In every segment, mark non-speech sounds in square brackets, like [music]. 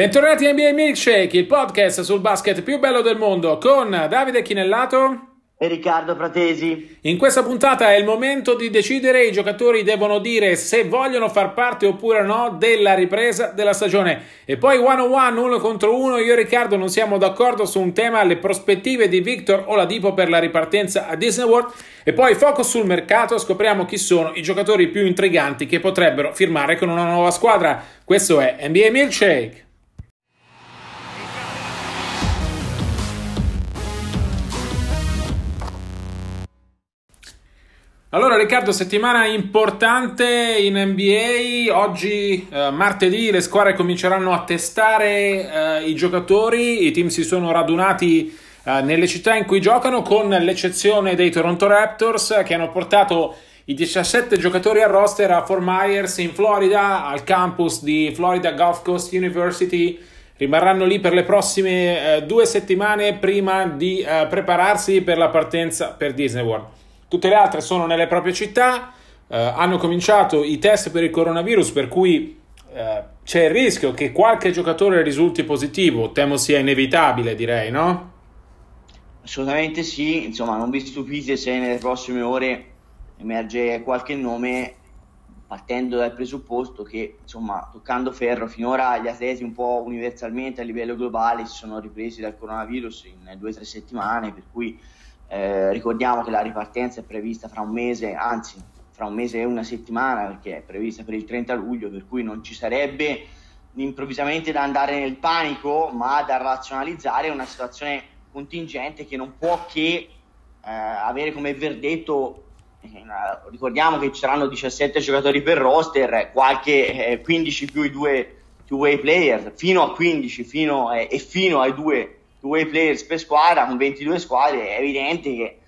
Bentornati a NBA Milkshake, il podcast sul basket più bello del mondo con Davide Chinellato e Riccardo Fratesi. In questa puntata è il momento di decidere, i giocatori devono dire se vogliono far parte oppure no della ripresa della stagione. E poi one on one, uno contro uno, io e Riccardo non siamo d'accordo su un tema, le prospettive di Victor Oladipo per la ripartenza a Disney World. E poi focus sul mercato, scopriamo chi sono i giocatori più intriganti che potrebbero firmare con una nuova squadra. Questo è NBA Milkshake. Allora Riccardo, settimana importante in NBA, oggi eh, martedì le squadre cominceranno a testare eh, i giocatori, i team si sono radunati eh, nelle città in cui giocano con l'eccezione dei Toronto Raptors che hanno portato i 17 giocatori a roster a Fort Myers in Florida, al campus di Florida Gulf Coast University, rimarranno lì per le prossime eh, due settimane prima di eh, prepararsi per la partenza per Disney World. Tutte le altre sono nelle proprie città, eh, hanno cominciato i test per il coronavirus, per cui eh, c'è il rischio che qualche giocatore risulti positivo, temo sia inevitabile, direi, no? Assolutamente sì, insomma, non vi stupite se nelle prossime ore emerge qualche nome partendo dal presupposto che, insomma, toccando ferro, finora gli atleti un po' universalmente a livello globale si sono ripresi dal coronavirus in due o tre settimane, per cui eh, ricordiamo che la ripartenza è prevista fra un mese, anzi fra un mese e una settimana perché è prevista per il 30 luglio, per cui non ci sarebbe improvvisamente da andare nel panico, ma da razionalizzare una situazione contingente che non può che eh, avere come verdetto eh, ricordiamo che ci saranno 17 giocatori per roster, qualche eh, 15 più i due two-way player, fino a 15 fino, eh, e fino ai due due players per squadra, con 22 squadre, è evidente che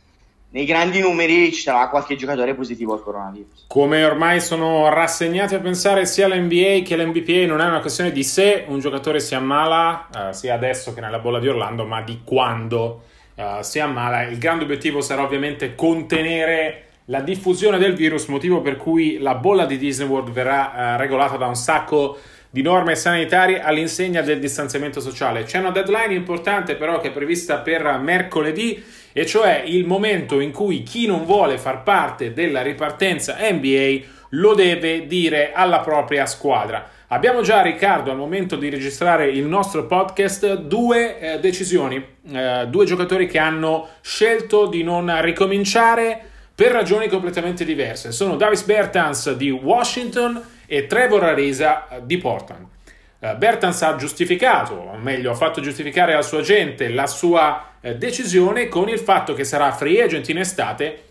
nei grandi numeri ci sarà qualche giocatore positivo al coronavirus. Come ormai sono rassegnati a pensare sia l'NBA che l'NBPA, non è una questione di se un giocatore si ammala, eh, sia adesso che nella bolla di Orlando, ma di quando eh, si ammala. Il grande obiettivo sarà ovviamente contenere la diffusione del virus, motivo per cui la bolla di Disney World verrà eh, regolata da un sacco di norme sanitarie all'insegna del distanziamento sociale. C'è una deadline importante però che è prevista per mercoledì e cioè il momento in cui chi non vuole far parte della ripartenza NBA lo deve dire alla propria squadra. Abbiamo già, Riccardo, al momento di registrare il nostro podcast, due eh, decisioni, eh, due giocatori che hanno scelto di non ricominciare per ragioni completamente diverse. Sono Davis Bertans di Washington e Trevor Arisa eh, di Portland. Uh, Bertans ha giustificato, o meglio, ha fatto giustificare al suo agente la sua uh, decisione con il fatto che sarà free agent in estate,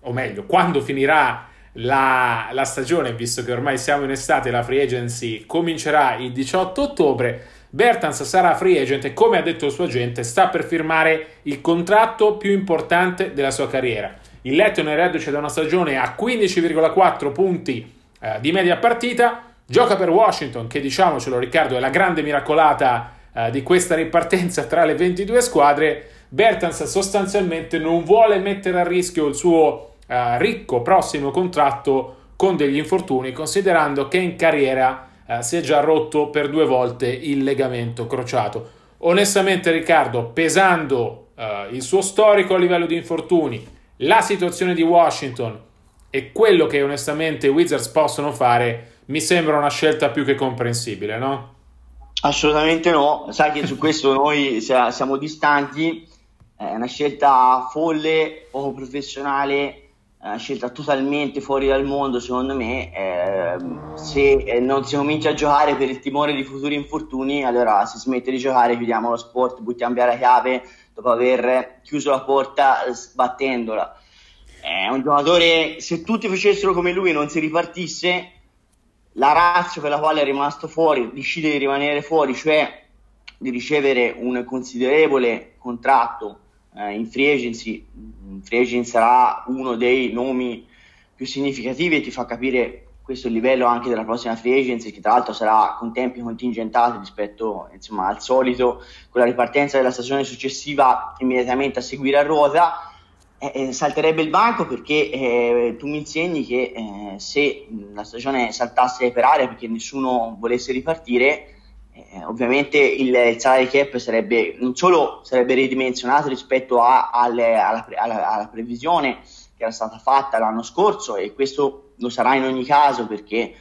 o meglio, quando finirà la, la stagione, visto che ormai siamo in estate, la free agency comincerà il 18 ottobre. Bertans sarà free agent e, come ha detto il suo agente, sta per firmare il contratto più importante della sua carriera. Il Letton è reduce da una stagione a 15,4 punti eh, di media partita. Gioca per Washington, che diciamocelo Riccardo è la grande miracolata eh, di questa ripartenza tra le 22 squadre. Bertans sostanzialmente non vuole mettere a rischio il suo eh, ricco prossimo contratto con degli infortuni, considerando che in carriera eh, si è già rotto per due volte il legamento crociato. Onestamente Riccardo, pesando eh, il suo storico a livello di infortuni, la situazione di Washington e quello che onestamente i Wizards possono fare mi sembra una scelta più che comprensibile, no? Assolutamente no, sai che su questo [laughs] noi siamo distanti, è una scelta folle, poco professionale, una scelta totalmente fuori dal mondo secondo me, eh, se non si comincia a giocare per il timore di futuri infortuni, allora si smette di giocare, chiudiamo lo sport, buttiamo via la chiave dopo aver chiuso la porta sbattendola è un giocatore, se tutti facessero come lui e non si ripartisse, la razza per la quale è rimasto fuori decide di rimanere fuori, cioè di ricevere un considerevole contratto eh, in free agency. In free agency sarà uno dei nomi più significativi e ti fa capire questo livello anche della prossima free agency, che tra l'altro sarà con tempi contingentati rispetto insomma, al solito, con la ripartenza della stagione successiva immediatamente a seguire a ruota eh, eh, salterebbe il banco perché eh, tu mi insegni che eh, se la stagione saltasse per aria perché nessuno volesse ripartire, eh, ovviamente il, il salary cap sarebbe non solo sarebbe ridimensionato rispetto a, alle, alla, alla, alla, previsione che era stata fatta l'anno scorso e questo lo sarà in ogni caso perché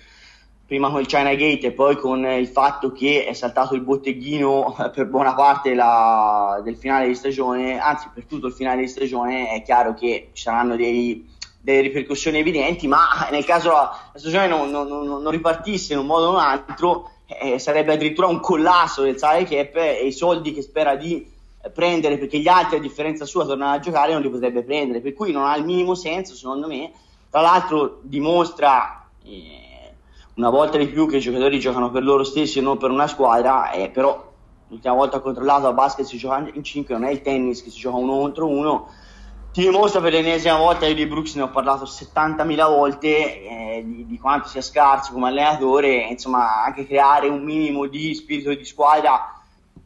prima con il China Gate e poi con il fatto che è saltato il botteghino per buona parte la, del finale di stagione, anzi per tutto il finale di stagione è chiaro che ci saranno dei, delle ripercussioni evidenti, ma nel caso la, la stagione non, non, non, non, ripartisse in un modo o in un altro eh, sarebbe addirittura un collasso del salary cap e i soldi che spera di prendere perché gli altri a differenza sua tornano a giocare non li potrebbe prendere, per cui non ha il minimo senso secondo me, tra l'altro dimostra... Eh, una volta di più che i giocatori giocano per loro stessi e non per una squadra, eh, però l'ultima volta controllato a basket si gioca in 5, non è il tennis che si gioca uno contro uno. Ti dimostra per l'ennesima volta, io di Brooks ne ho parlato 70.000 volte eh, di, di, quanto sia scarso come allenatore, insomma anche creare un minimo di spirito di squadra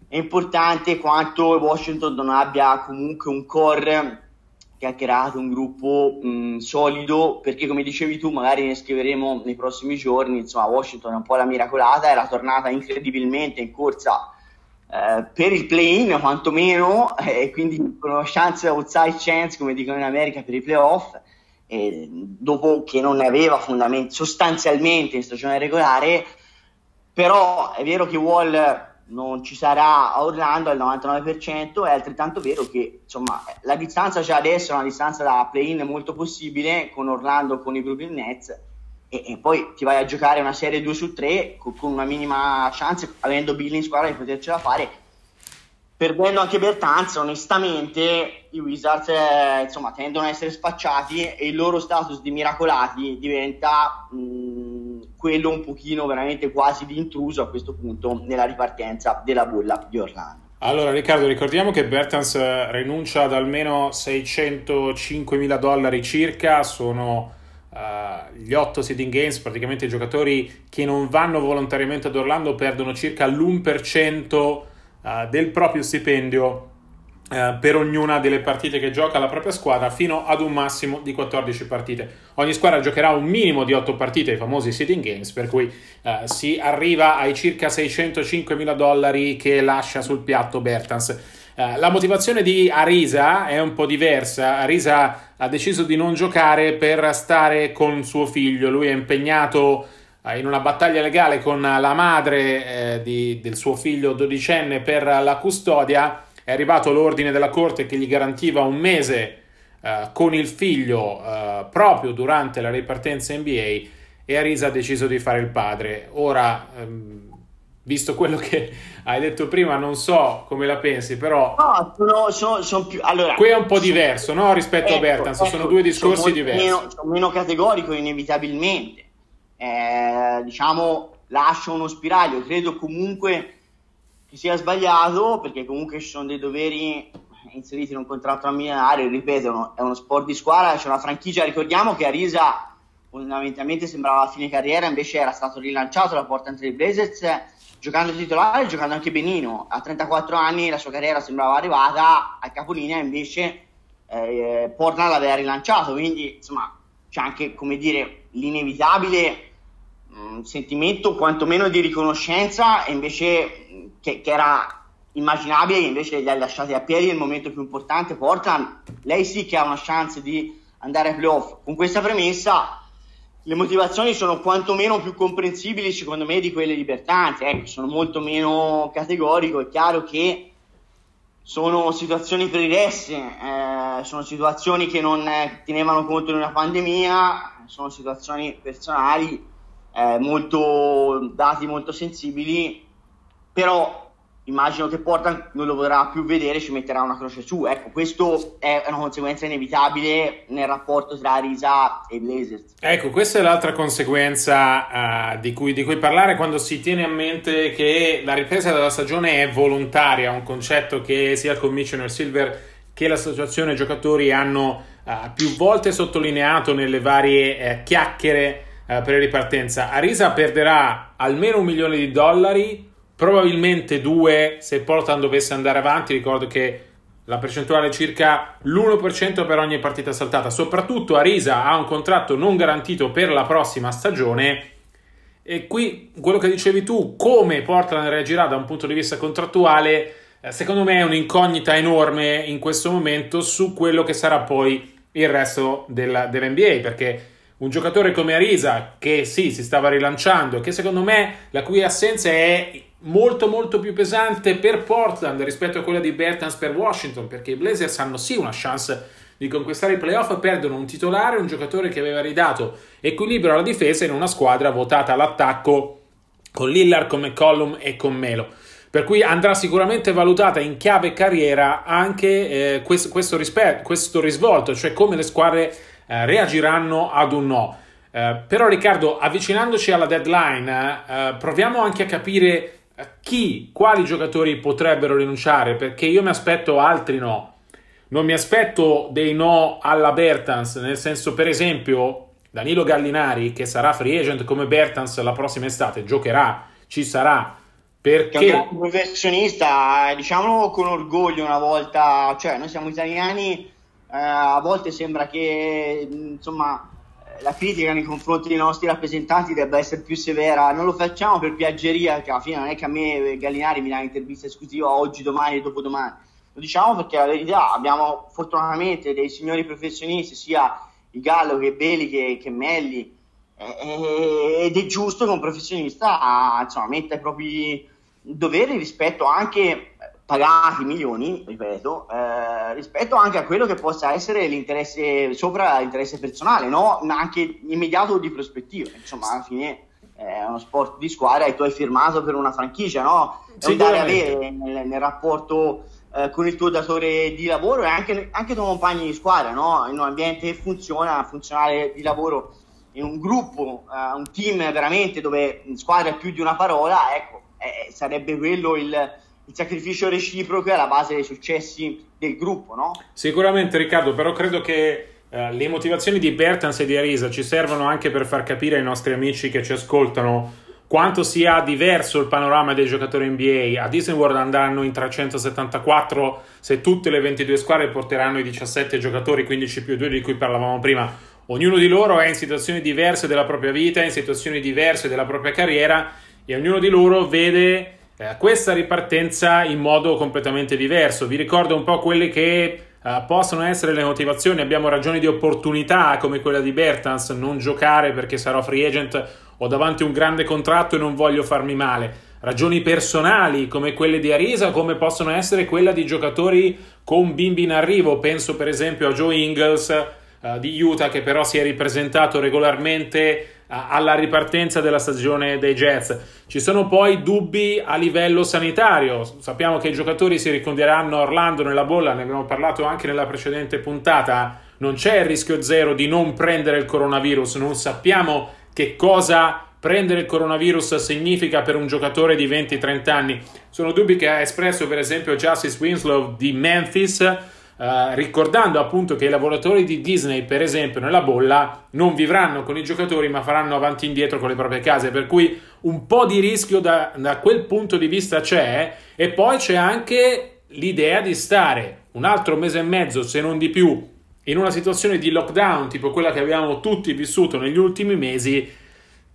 è importante quanto Washington non abbia comunque un core che ha creato un gruppo mh, solido perché come dicevi tu magari ne scriveremo nei prossimi giorni insomma Washington è un po' la miracolata era tornata incredibilmente in corsa eh, per il play-in quantomeno [laughs] e quindi con una chance outside chance come dicono in America per i playoff eh, dopo che non ne aveva fondament- sostanzialmente in stagione regolare però è vero che Wall non ci sarà a Orlando al 99%, è altrettanto vero che insomma, la distanza già adesso è una distanza da play-in molto possibile con Orlando con i Brooklyn Nets e, e, poi ti vai a giocare una serie 2 su 3 con, con una minima chance, avendo Billy in squadra di potercela fare. Perdendo anche Bertanz, onestamente i Wizards eh, insomma, tendono a essere spacciati e il loro status di miracolati diventa mh, quello un pochino veramente quasi di intruso a questo punto nella ripartenza della bolla di Orlando. Allora Riccardo, ricordiamo che Bertans eh, rinuncia ad almeno 605 mila dollari circa, sono uh, gli 8 seeding games, praticamente i giocatori che non vanno volontariamente ad Orlando perdono circa l'1% uh, del proprio stipendio uh, per ognuna delle partite che gioca la propria squadra fino ad un massimo di 14 partite. Ogni squadra giocherà un minimo di 8 partite, i famosi seeding games, per cui uh, si arriva ai circa 605 mila dollari che lascia sul piatto Bertans. La motivazione di Arisa è un po' diversa. Arisa ha deciso di non giocare per stare con suo figlio. Lui è impegnato eh, in una battaglia legale con la madre eh, di, del suo figlio dodicenne per la custodia, è arrivato l'ordine della corte che gli garantiva un mese eh, con il figlio eh, proprio durante la ripartenza NBA e Arisa ha deciso di fare il padre. Ora, ehm, visto quello che [laughs] hai detto prima, non so come la pensi, però... No, sono, sono, sono più... Allora, qui è un po' diverso, no? Rispetto ecco, a Bertans, ecco, sono due discorsi sono diversi. Meno, sono meno categorico, inevitabilmente eh, diciamo, lascia uno spiraglio. Credo comunque che sia sbagliato perché comunque ci sono dei doveri inseriti in un contratto amministrario, ripeto, è uno sport di squadra, c'è una franchigia, ricordiamo che Arisa fondamentalmente sembrava la fine carriera, invece era stato rilanciato da Portland Trail Blazers giocando titolare, giocando anche benino. A 34 anni la sua carriera sembrava arrivata al capolinea, invece eh, Portland l'aveva rilanciato, quindi insomma c'è anche come dire l'inevitabile un sentimento quantomeno di riconoscenza e invece che, che, era immaginabile invece li ha lasciati a piedi nel momento più importante. Portland lei sì che ha una chance di andare ai playoff. Con questa premessa le motivazioni sono quantomeno più comprensibili secondo me di quelle di Bertanti. Ecco, sono molto meno categorico. È chiaro che sono situazioni pregresse eh, sono situazioni che non tenevano conto di una pandemia sono situazioni personali eh, molto, dati molto sensibili, però immagino che Portland non lo vorrà più vedere, ci metterà una croce su. Ecco, questo è una conseguenza inevitabile nel rapporto tra Risa e Blazers. Ecco, questa è l'altra conseguenza uh, di, cui, di, cui, parlare quando si tiene a mente che la ripresa della stagione è volontaria, un concetto che sia il Commissioner Silver che l'associazione giocatori hanno uh, più volte sottolineato nelle varie uh, chiacchiere per ripartenza. Arisa perderà almeno un milione di dollari, probabilmente due se Portland dovesse andare avanti. Ricordo che la percentuale è circa l'1% per ogni partita saltata. Soprattutto Arisa ha un contratto non garantito per la prossima stagione. E qui quello che dicevi tu, come Portland reagirà da un punto di vista contrattuale, eh, secondo me è un'incognita enorme in questo momento su quello che sarà poi il resto della, dell'NBA, perché un giocatore come Arisa, che sì, si stava rilanciando e che secondo me la cui assenza è molto molto più pesante per Portland rispetto a quella di Bertans per Washington, perché i Blazers hanno sì una chance di conquistare i playoff, perdono un titolare, un giocatore che aveva ridato equilibrio alla difesa in una squadra votata all'attacco con Lillard, con McCollum e con Melo. Per cui andrà sicuramente valutata in chiave carriera anche eh, questo, questo, rispe- questo, risvolto, cioè come le squadre eh, reagiranno ad un no. Eh, però Riccardo, avvicinandoci alla deadline, eh, proviamo anche a capire eh, chi, quali giocatori potrebbero rinunciare, perché io mi aspetto altri no. Non mi aspetto dei no alla Bertans, nel senso, per esempio, Danilo Gallinari, che sarà free agent come Bertans la prossima estate, giocherà, ci sarà. Perché è un professionista, diciamolo con orgoglio una volta, cioè noi siamo italiani, a volte sembra che insomma la critica nei confronti dei nostri rappresentanti debba essere più severa, non lo facciamo per piaggeria, che alla fine non è che a me Gallinari mi dà un'intervista esclusiva oggi, domani e dopodomani. Lo diciamo perché la verità abbiamo fortunatamente dei signori professionisti, sia i Gallo che Beli che, che Melli, eh, ed è giusto che un professionista insomma, metta i propri doveri rispetto anche pagati milioni, ripeto, eh, rispetto anche a quello che possa essere l'interesse sopra l'interesse personale, no? anche immediato di prospettiva. Insomma, alla fine è uno sport di squadra e tu hai firmato per una franchigia, no? È un dare avere nel, nel rapporto eh, con il tuo datore di lavoro e anche, anche tuoi compagni di squadra, no? in un ambiente che funziona, funzionare di lavoro in un gruppo, uh, un team veramente dove squadra è più di una parola, ecco, eh, sarebbe quello il, il sacrificio reciproco è alla base dei successi del gruppo, no? Sicuramente Riccardo, però credo che uh, le motivazioni di Bertans e di Arisa ci servono anche per far capire ai nostri amici che ci ascoltano quanto sia diverso il panorama dei giocatori NBA. A Disney World andranno in 374 se tutte le 22 squadre porteranno i 17 giocatori, 15 più 2 di cui parlavamo prima. Ognuno di loro è in situazioni diverse della propria vita, in situazioni diverse della propria carriera e ognuno di loro vede eh, questa ripartenza in modo completamente diverso. Vi ricordo un po' quelle che Uh, possono essere le motivazioni, abbiamo ragioni di opportunità come quella di Bertans, non giocare perché sarò free agent ho davanti un grande contratto e non voglio farmi male. Ragioni personali come quelle di Arisa, come possono essere quelle di giocatori con bimbi in arrivo. Penso per esempio a Joe Ingles uh, di Utah che però si è ripresentato regolarmente alla ripartenza della stagione dei Jets. Ci sono poi dubbi a livello sanitario. Sappiamo che i giocatori si riconderanno a Orlando nella bolla, ne abbiamo parlato anche nella precedente puntata. Non c'è il rischio zero di non prendere il coronavirus, non sappiamo che cosa prendere il coronavirus significa per un giocatore di 20-30 anni. Sono dubbi che ha espresso per esempio Justice Winslow di Memphis, eh, ricordando appunto che i lavoratori di Disney, per esempio, nella bolla non vivranno con i giocatori ma faranno avanti e indietro con le proprie case, per cui un po' di rischio da, da quel punto di vista c'è e poi c'è anche l'idea di stare un altro mese e mezzo, se non di più, in una situazione di lockdown tipo quella che abbiamo tutti vissuto negli ultimi mesi,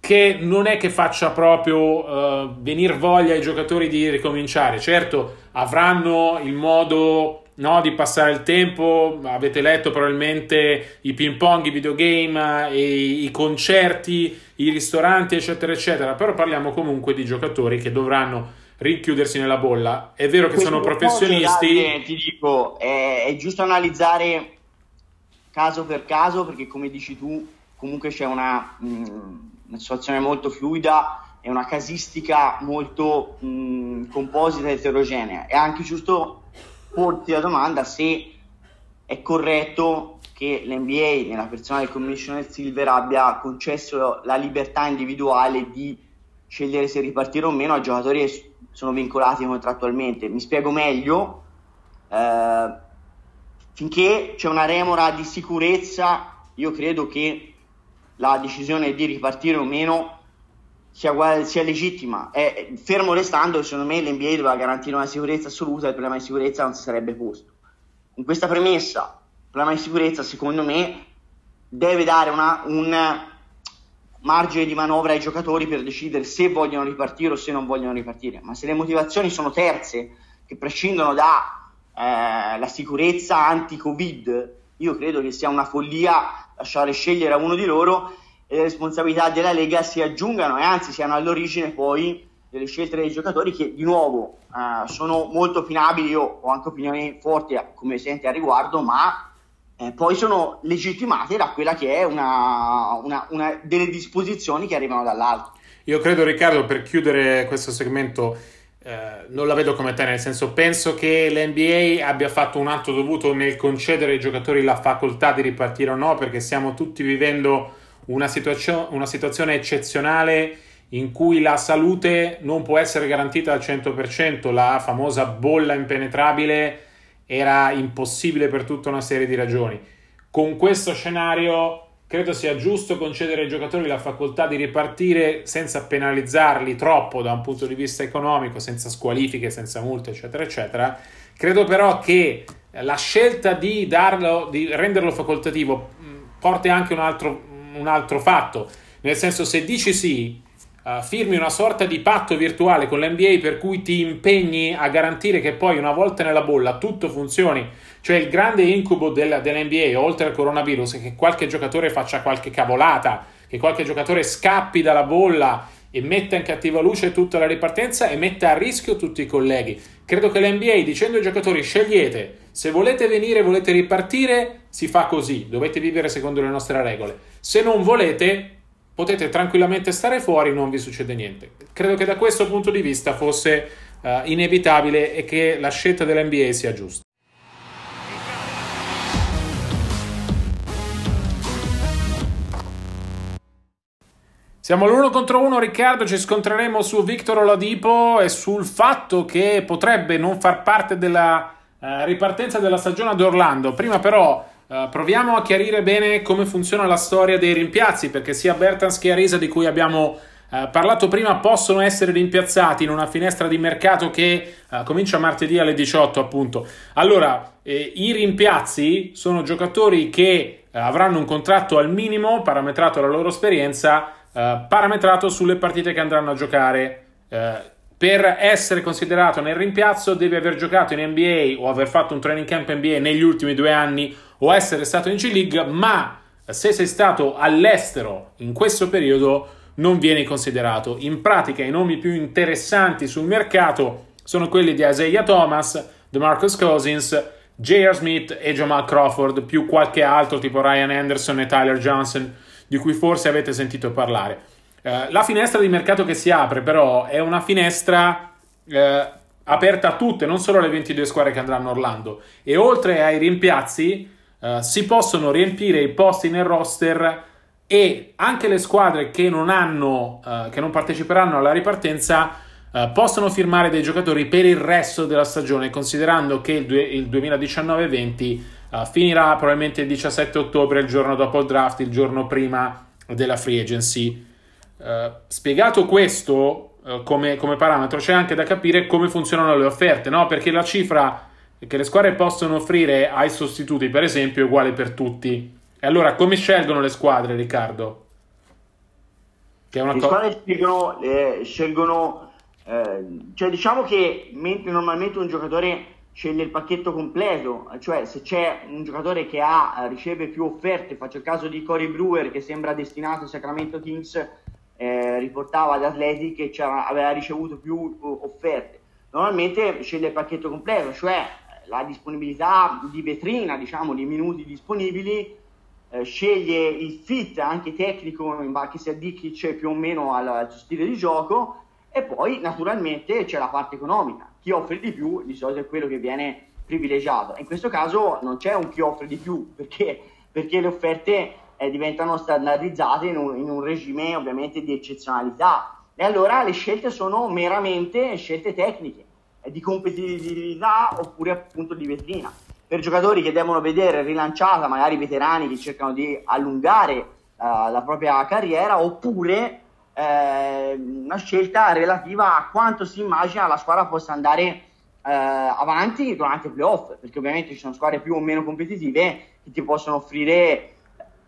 che non è che faccia proprio uh, venire voglia ai giocatori di ricominciare. Certo, avranno il modo no, di passare il tempo, avete letto probabilmente i ping pong, i videogame, i, i concerti, i ristoranti, eccetera, eccetera, però parliamo comunque di giocatori che dovranno rinchiudersi nella bolla. È vero che sono professionisti. Ti dico, è, è giusto analizzare caso per caso, perché come dici tu, comunque c'è una, mh, mm, una situazione molto fluida e una casistica molto mh, mm, composita e eterogenea. È anche giusto porti la domanda se è corretto che l'NBA, nella persona del Commissioner Silver, abbia concesso la libertà individuale di scegliere se ripartire o meno a giocatori che sono vincolati contrattualmente. Mi spiego meglio. Eh, finché c'è una remora di sicurezza, io credo che la decisione di ripartire o meno sia, sia legittima. È, fermo restando, secondo me l'NBA doveva garantire una sicurezza assoluta, il problema di sicurezza non si sarebbe posto. Con questa premessa, il problema di sicurezza, secondo me, deve dare una, un, margine di manovra ai giocatori per decidere se vogliono ripartire o se non vogliono ripartire. Ma se le motivazioni sono terze, che prescindono dalla eh, sicurezza anti-Covid, io credo che sia una follia lasciare scegliere a uno di loro e le responsabilità della Lega si aggiungano e anzi siano all'origine poi delle scelte dei giocatori che di nuovo eh, sono opinabili, opinabili, io ho anche opinioni forti come sente a riguardo, ma eh, poi sono legittimate da quella che è una, una, una delle disposizioni che arrivano dall'alto. Io credo Riccardo, per chiudere questo segmento, eh, non la vedo come te, nel senso penso che l'NBA abbia fatto un atto dovuto nel concedere ai giocatori la facoltà di ripartire o no, perché stiamo tutti vivendo una, situazio- una situazione eccezionale in cui la salute non può essere garantita al 100%, la famosa bolla impenetrabile era impossibile per tutta una serie di ragioni. Con questo scenario credo sia giusto concedere ai giocatori la facoltà di ripartire senza penalizzarli troppo da un punto di vista economico, senza squalifiche, senza multe, eccetera, eccetera. Credo però che la scelta di, darlo, di renderlo facoltativo porti anche un altro, un altro fatto, nel senso se dici sì uh, firmi una sorta di patto virtuale con l'NBA per cui ti impegni a garantire che poi una volta nella bolla tutto funzioni. Cioè il grande incubo del, dell'NBA, oltre al coronavirus, è che qualche giocatore faccia qualche cavolata, che qualche giocatore scappi dalla bolla e metta in cattiva luce tutta la ripartenza e metta a rischio tutti i colleghi. Credo che l'NBA dicendo ai giocatori scegliete, se volete venire, volete ripartire, si fa così, dovete vivere secondo le nostre regole. Se non volete, potete tranquillamente stare fuori, non vi succede niente. Credo che da questo punto di vista fosse uh, inevitabile e che la scelta dell'NBA sia giusta. Siamo all'uno contro uno, Riccardo. Ci scontreremo su Victor Oladipo e sul fatto che potrebbe non far parte della uh, ripartenza della stagione ad Orlando. Prima, però, Uh, proviamo a chiarire bene come funziona la storia dei rimpiazzi, perché sia Bertans che Arisa, di cui abbiamo uh, parlato prima, possono essere rimpiazzati in una finestra di mercato che uh, comincia martedì alle 18, appunto. Allora, eh, i rimpiazzi sono giocatori che avranno un contratto al minimo, parametrato alla loro esperienza, parametrato sulle partite che andranno a giocare per essere considerato nel rimpiazzo devi aver giocato in NBA o aver fatto un training camp NBA negli ultimi due anni o essere stato in G-League, ma se sei stato all'estero in questo periodo non vieni considerato. In pratica i nomi più interessanti sul mercato sono quelli di Isaiah Thomas, DeMarcus Cousins, J.R. Smith e Jamal Crawford, più qualche altro tipo Ryan Anderson e Tyler Johnson, di cui forse avete sentito parlare. Uh, la finestra di mercato che si apre però è una finestra uh, aperta a tutte, non solo alle 22 squadre che andranno a Orlando. E oltre ai rimpiazzi, uh, si possono riempire i posti nel roster e anche le squadre che non, hanno, uh, che non parteciperanno alla ripartenza uh, possono firmare dei giocatori per il resto della stagione, considerando che il, il 2019-20 finirà probabilmente il 17 ottobre, il giorno dopo il draft, il giorno prima della free agency. spiegato questo come, come, parametro, c'è anche da capire come funzionano le offerte, no? perché la cifra che le squadre possono offrire ai sostituti, per esempio, è uguale per tutti. E allora come scelgono le squadre, Riccardo? Che è una le co- squadre scelgono, eh, scelgono eh, cioè diciamo che mentre normalmente un giocatore sceglie il pacchetto completo, cioè se c'è un giocatore che ha, riceve più offerte, faccio il caso di Corey Brewer che sembra destinato a Sacramento Kings, eh, riportava ad Athletic che aveva ricevuto più offerte. Normalmente sceglie il pacchetto completo, cioè la disponibilità di vetrina, diciamo, di minuti disponibili, eh, sceglie il fit anche tecnico che si addicchi più o meno al, al stile di gioco e poi naturalmente c'è la parte economica. Chi offre di più di solito è quello che viene privilegiato. In questo caso non c'è un chi offre di più perché, perché le offerte eh, diventano standardizzate in un, in un regime ovviamente di eccezionalità. E allora le scelte sono meramente scelte tecniche di competitività oppure appunto di vetrina. Per giocatori che devono vedere rilanciata, magari veterani che cercano di allungare uh, la propria carriera, oppure eh, una scelta relativa a quanto si immagina la squadra possa andare eh, avanti durante i playoff, perché ovviamente ci sono squadre più o meno competitive che ti possono offrire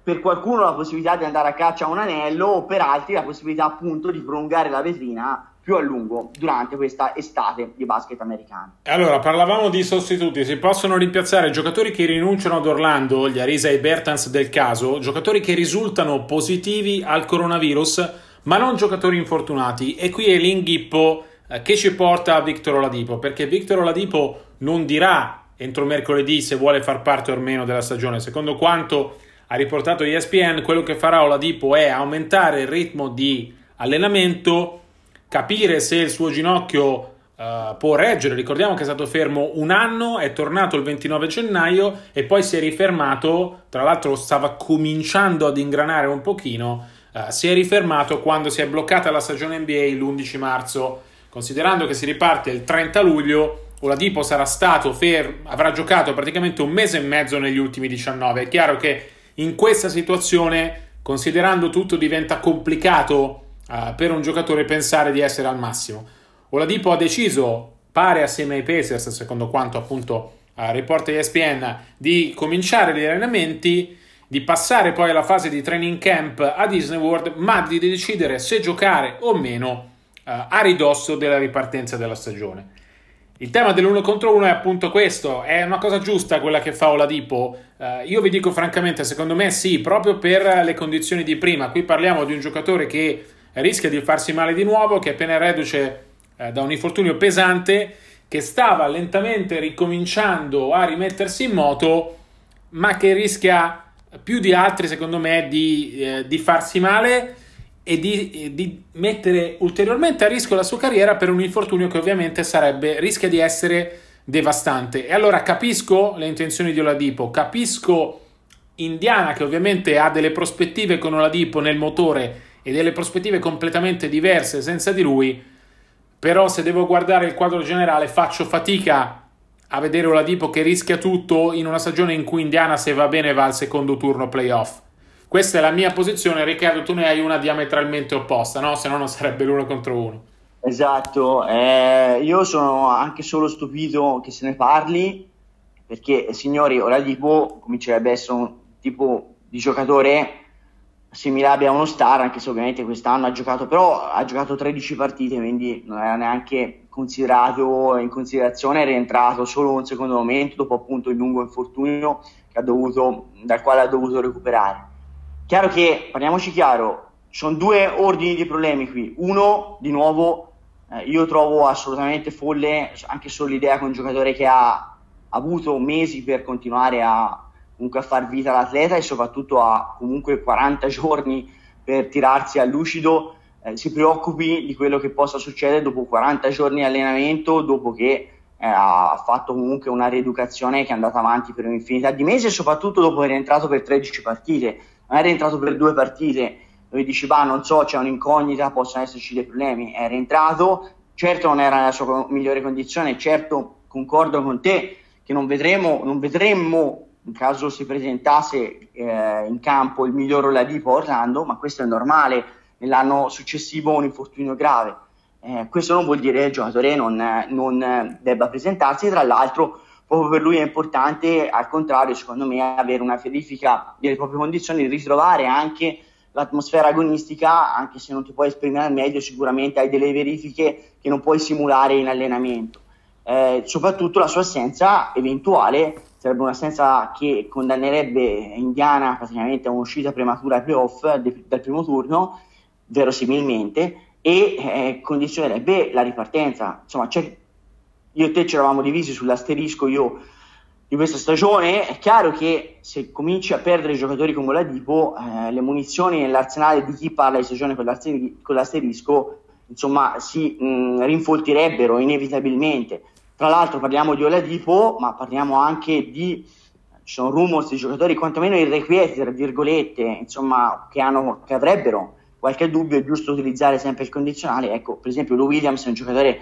per qualcuno la possibilità di andare a caccia a un anello o per altri la possibilità appunto di prolungare la vetrina più a lungo durante questa estate di basket americano. Allora, parlavamo di sostituti, si possono rimpiazzare giocatori che rinunciano ad Orlando, gli Arisa e Bertans del caso, giocatori che risultano positivi al coronavirus, ma non giocatori infortunati. E qui è l'inghippo eh, che ci porta a Victor Oladipo, perché Victor Oladipo non dirà entro mercoledì se vuole far parte o meno della stagione, secondo quanto ha riportato ESPN, quello che farà Oladipo è aumentare il ritmo di allenamento capire se il suo ginocchio uh, può reggere. Ricordiamo che è stato fermo un anno, è tornato il 29 gennaio e poi si è rifermato, tra l'altro stava cominciando ad ingranare un pochino, uh, si è rifermato quando si è bloccata la stagione NBA l'11 marzo. Considerando che si riparte il 30 luglio, Oladipo sarà stato fermo, avrà giocato praticamente un mese e mezzo negli ultimi 19. È chiaro che in questa situazione, considerando tutto, diventa complicato uh, per un giocatore pensare di essere al massimo. Oladipo ha deciso, pare assieme ai Pacers, secondo quanto appunto uh, riporta ESPN, di cominciare gli allenamenti, di passare poi alla fase di training camp a Disney World, ma di decidere se giocare o meno uh, a ridosso della ripartenza della stagione. Il tema dell'uno contro uno è appunto questo, è una cosa giusta quella che fa Oladipo. Uh, io vi dico francamente, secondo me sì, proprio per le condizioni di prima. Qui parliamo di un giocatore che rischia di farsi male di nuovo, che è appena reduce eh, da un infortunio pesante, che stava lentamente ricominciando a rimettersi in moto, ma che rischia più di altri, secondo me, di, eh, di farsi male e di, di, mettere ulteriormente a rischio la sua carriera per un infortunio che ovviamente sarebbe, rischia di essere devastante. E allora capisco le intenzioni di Oladipo, capisco Indiana che ovviamente ha delle prospettive con Oladipo nel motore e delle prospettive completamente diverse senza di lui, però se devo guardare il quadro generale faccio fatica a vedere Oladipo che rischia tutto in una stagione in cui Indiana se va bene va al secondo turno playoff. Questa è la mia posizione, Riccardo tu ne hai una diametralmente opposta, no? Se no non sarebbe l'uno contro uno. Esatto, eh, io sono anche solo stupito che se ne parli, perché signori, Oladipo comincerebbe a essere un tipo di giocatore assimilabile a uno star, anche se ovviamente quest'anno ha giocato, però ha giocato 13 partite, quindi non era neanche considerato in considerazione, è rientrato solo un secondo momento dopo appunto il lungo infortunio dovuto, dal quale ha dovuto recuperare. Chiaro che, parliamoci chiaro, sono due ordini di problemi qui. Uno, di nuovo, eh, io trovo assolutamente folle anche solo l'idea che un giocatore che ha avuto mesi per continuare a comunque a far vita all'atleta e soprattutto a comunque 40 giorni per tirarsi a lucido eh, si preoccupi di quello che possa succedere dopo 40 giorni di allenamento, dopo che eh, ha fatto comunque una rieducazione che è andata avanti per un'infinità di mesi e soprattutto dopo che è rientrato per 13 partite, non è rientrato per due partite. Dove dici va non so c'è un'incognita, possono esserci dei problemi, è rientrato, certo non era nella sua migliore condizione, certo concordo con te che non vedremo, non vedremmo in caso si presentasse eh, in campo il miglior Oladipo Orlando, ma questo è normale, nell'anno successivo un infortunio grave. Eh, questo non vuol dire che il giocatore non, non, debba presentarsi, tra l'altro proprio per lui è importante, al contrario, secondo me, avere una verifica delle proprie condizioni, ritrovare anche l'atmosfera agonistica, anche se non ti puoi esprimere al meglio, sicuramente hai delle verifiche che non puoi simulare in allenamento. Eh, soprattutto la sua assenza eventuale sarebbe un'assenza che condannerebbe Indiana praticamente a un'uscita prematura ai playoff dal primo turno, verosimilmente, e eh, condizionerebbe la ripartenza. Insomma, io e te ci eravamo divisi sull'asterisco io di questa stagione. È chiaro che se cominci a perdere giocatori come Ladipo, eh, le munizioni nell'arsenale di chi parla di stagione con, l'asterisco, insomma, si mh, rinfoltirebbero inevitabilmente. Tra l'altro parliamo di Oladipo, ma parliamo anche di ci sono rumors di giocatori quantomeno irrequieti, tra virgolette, insomma, che, hanno, che avrebbero qualche dubbio, è giusto utilizzare sempre il condizionale. Ecco, per esempio, Lou Williams è un giocatore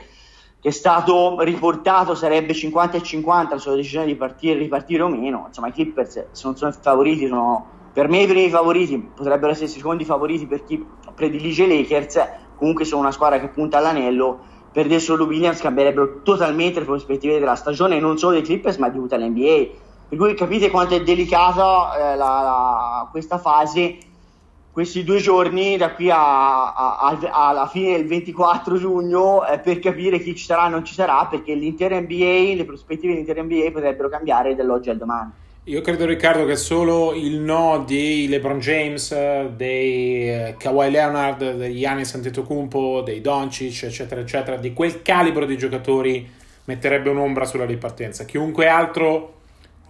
che è stato riportato, sarebbe 50 e 50 la sua decisione di partire, ripartire o meno. Insomma, i Clippers, se non sono i favoriti, sono per me i primi favoriti, potrebbero essere i secondi favoriti per chi predilige i Lakers. Comunque sono una squadra che punta all'anello perdessero Lou Williams cambierebbero totalmente le prospettive della stagione non solo dei Clippers ma di tutta l'NBA Per cui capite quanto è delicata eh, la, la, questa fase, questi due giorni da qui a, a, a, alla fine del 24 giugno eh, per capire chi ci sarà e non ci sarà, perché l'intera NBA, le prospettive dell'intera NBA potrebbero cambiare dall'oggi al domani. Io credo Riccardo che solo il no di LeBron James, dei eh, Kawhi Leonard, dei Giannis Antetokounmpo, dei Doncic, eccetera, eccetera, di quel calibro di giocatori metterebbe un'ombra sulla ripartenza. Chiunque altro,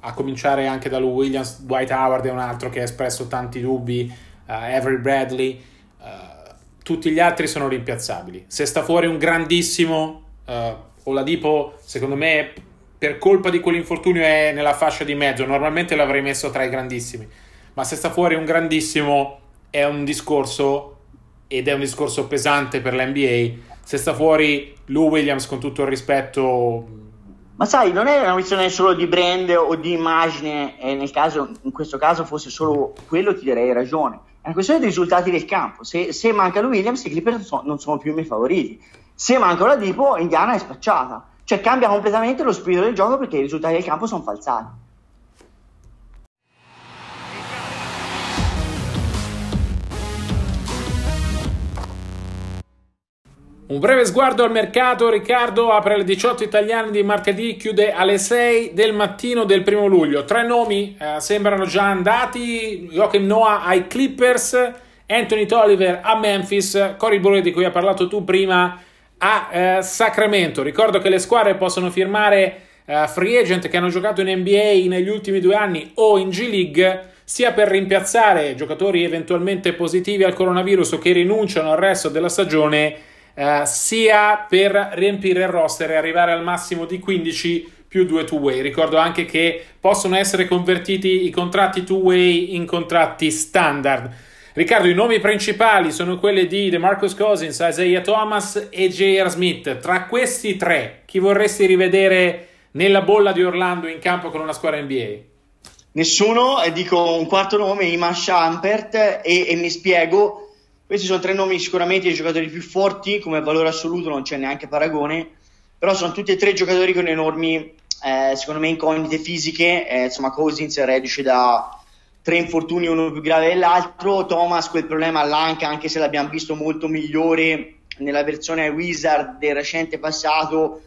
a cominciare anche da Lou Williams, Dwight Howard è un altro che ha espresso tanti dubbi, uh, Avery Bradley, uh, tutti gli altri sono rimpiazzabili. Se sta fuori un grandissimo, uh, Oladipo, secondo me per colpa di quell'infortunio è nella fascia di mezzo, normalmente l'avrei messo tra i grandissimi, ma se sta fuori un grandissimo è un discorso ed è un discorso pesante per l'NBA. Se sta fuori Lou Williams, con tutto il rispetto, ma sai, non è una questione solo di brand o di immagine, e nel caso, in questo caso fosse solo quello, ti darei ragione. È una questione dei risultati del campo. Se, se manca Lou Williams, i Clippers non sono più i miei favoriti. Se manca la Dipo, Indiana è spacciata. Cioè cambia completamente lo spirito del gioco perché i risultati del campo sono falsati. Un breve sguardo al mercato, Riccardo apre alle 18 italiane di martedì, chiude alle 6 del mattino del primo luglio. Tre nomi eh, sembrano già andati, Joachim Noah ai Clippers, Anthony Tolliver a Memphis, Cory Burley di cui hai parlato tu prima a eh, Sacramento. Ricordo che le squadre possono firmare eh, free agent che hanno giocato in NBA negli ultimi due anni o in G League, sia per rimpiazzare giocatori eventualmente positivi al coronavirus o che rinunciano al resto della stagione, eh, sia per riempire il roster e arrivare al massimo di 15 più due two-way. Ricordo anche che possono essere convertiti i contratti two-way in contratti standard. Riccardo, i nomi principali sono quelli di DeMarcus Cousins, Isaiah Thomas e J.R. Smith. Tra questi tre, chi vorresti rivedere nella bolla di Orlando in campo con una squadra NBA? Nessuno, dico un quarto nome, Iman Shampert, e, e mi spiego. Questi sono tre nomi sicuramente dei giocatori più forti, come valore assoluto non c'è neanche paragone, però sono tutti e tre giocatori con enormi, eh, secondo me, incognite fisiche. Eh, insomma, Cousins è reduce da tre infortuni, uno più grave dell'altro. Thomas quel problema all'anca, anche se l'abbiamo visto molto migliore nella versione Wizard del recente passato,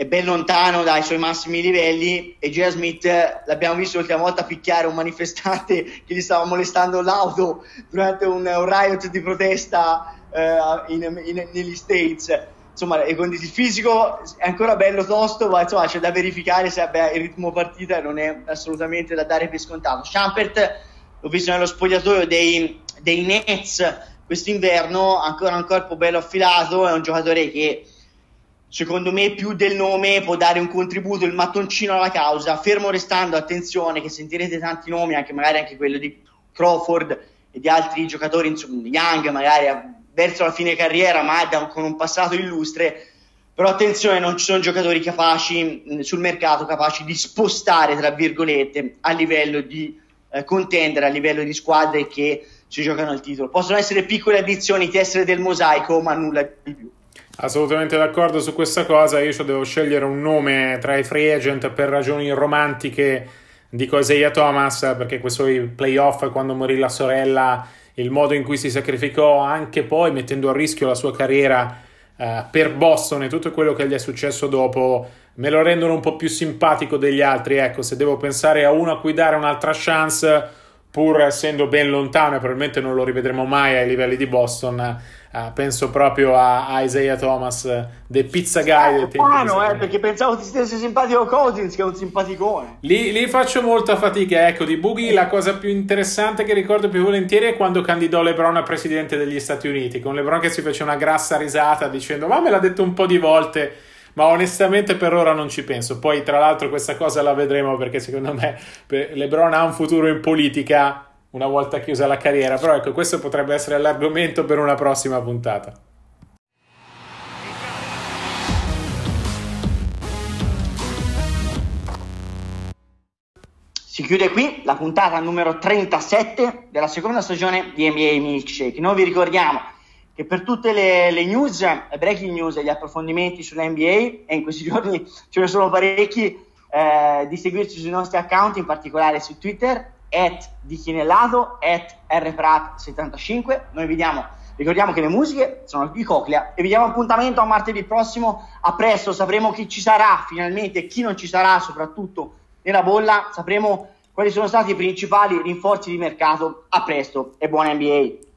è ben lontano dai suoi massimi livelli. E J. Smith l'abbiamo visto l'ultima volta picchiare un manifestante [laughs] che gli stava molestando l'auto durante un, un riot di protesta uh, in, in, negli States insomma, il fisico è ancora bello tosto, ma insomma, c'è da verificare se abbia il ritmo partita non è assolutamente da dare per scontato. Champert l'ho visto nello spogliatoio dei, dei Nets quest'inverno, ancora un corpo bello affilato, è un giocatore che secondo me più del nome può dare un contributo, il mattoncino alla causa, fermo restando, attenzione, che sentirete tanti nomi, anche magari anche quello di Crawford e di altri giocatori, insomma, Young magari verso la fine carriera, ma da, con un passato illustre. Però attenzione, non ci sono giocatori capaci mh, sul mercato, capaci di spostare, tra virgolette, a livello di eh, contendere, a livello di squadre che si giocano al titolo. Possono essere piccole addizioni, tessere del mosaico, ma nulla di più. Assolutamente d'accordo su questa cosa. Io devo scegliere un nome tra i free agent per ragioni romantiche. Dico Isaiah Thomas perché quei suoi playoff quando morì la sorella il modo in cui si sacrificò anche poi mettendo a rischio la sua carriera eh, per Boston e tutto quello che gli è successo dopo me lo rendono un po' più simpatico degli altri. Ecco, se devo pensare a uno a cui dare un'altra chance, pur essendo ben lontano e probabilmente non lo rivedremo mai ai livelli di Boston, Uh, penso proprio a Isaiah Thomas, The Pizza Guy. Del tempo eh, perché pensavo ti stesse simpatico Cousins, che è un simpaticone. Lì, lì, faccio molta fatica. Ecco, di Boogie la cosa più interessante che ricordo più volentieri è quando candidò LeBron a presidente degli Stati Uniti, con LeBron che si fece una grassa risata dicendo ma me l'ha detto un po' di volte. Ma onestamente per ora non ci penso. Poi, tra l'altro, questa cosa la vedremo perché secondo me LeBron ha un futuro in politica una volta chiusa la carriera, però ecco, questo potrebbe essere l'argomento per una prossima puntata. Si chiude qui la puntata numero 37 della seconda stagione di NBA Milkshake. Noi vi ricordiamo che per tutte le, le news, le breaking news e gli approfondimenti sulla NBA, e in questi [laughs] giorni ce ne sono parecchi, eh, di seguirci sui nostri account, in particolare su Twitter, at di Chinellato, at rprat75. Noi vediamo, ricordiamo che le musiche sono di Coclea e vi diamo appuntamento a martedì prossimo. A presto, sapremo chi ci sarà finalmente e chi non ci sarà, soprattutto nella bolla. Sapremo quali sono stati i principali rinforzi di mercato. A presto e buona NBA.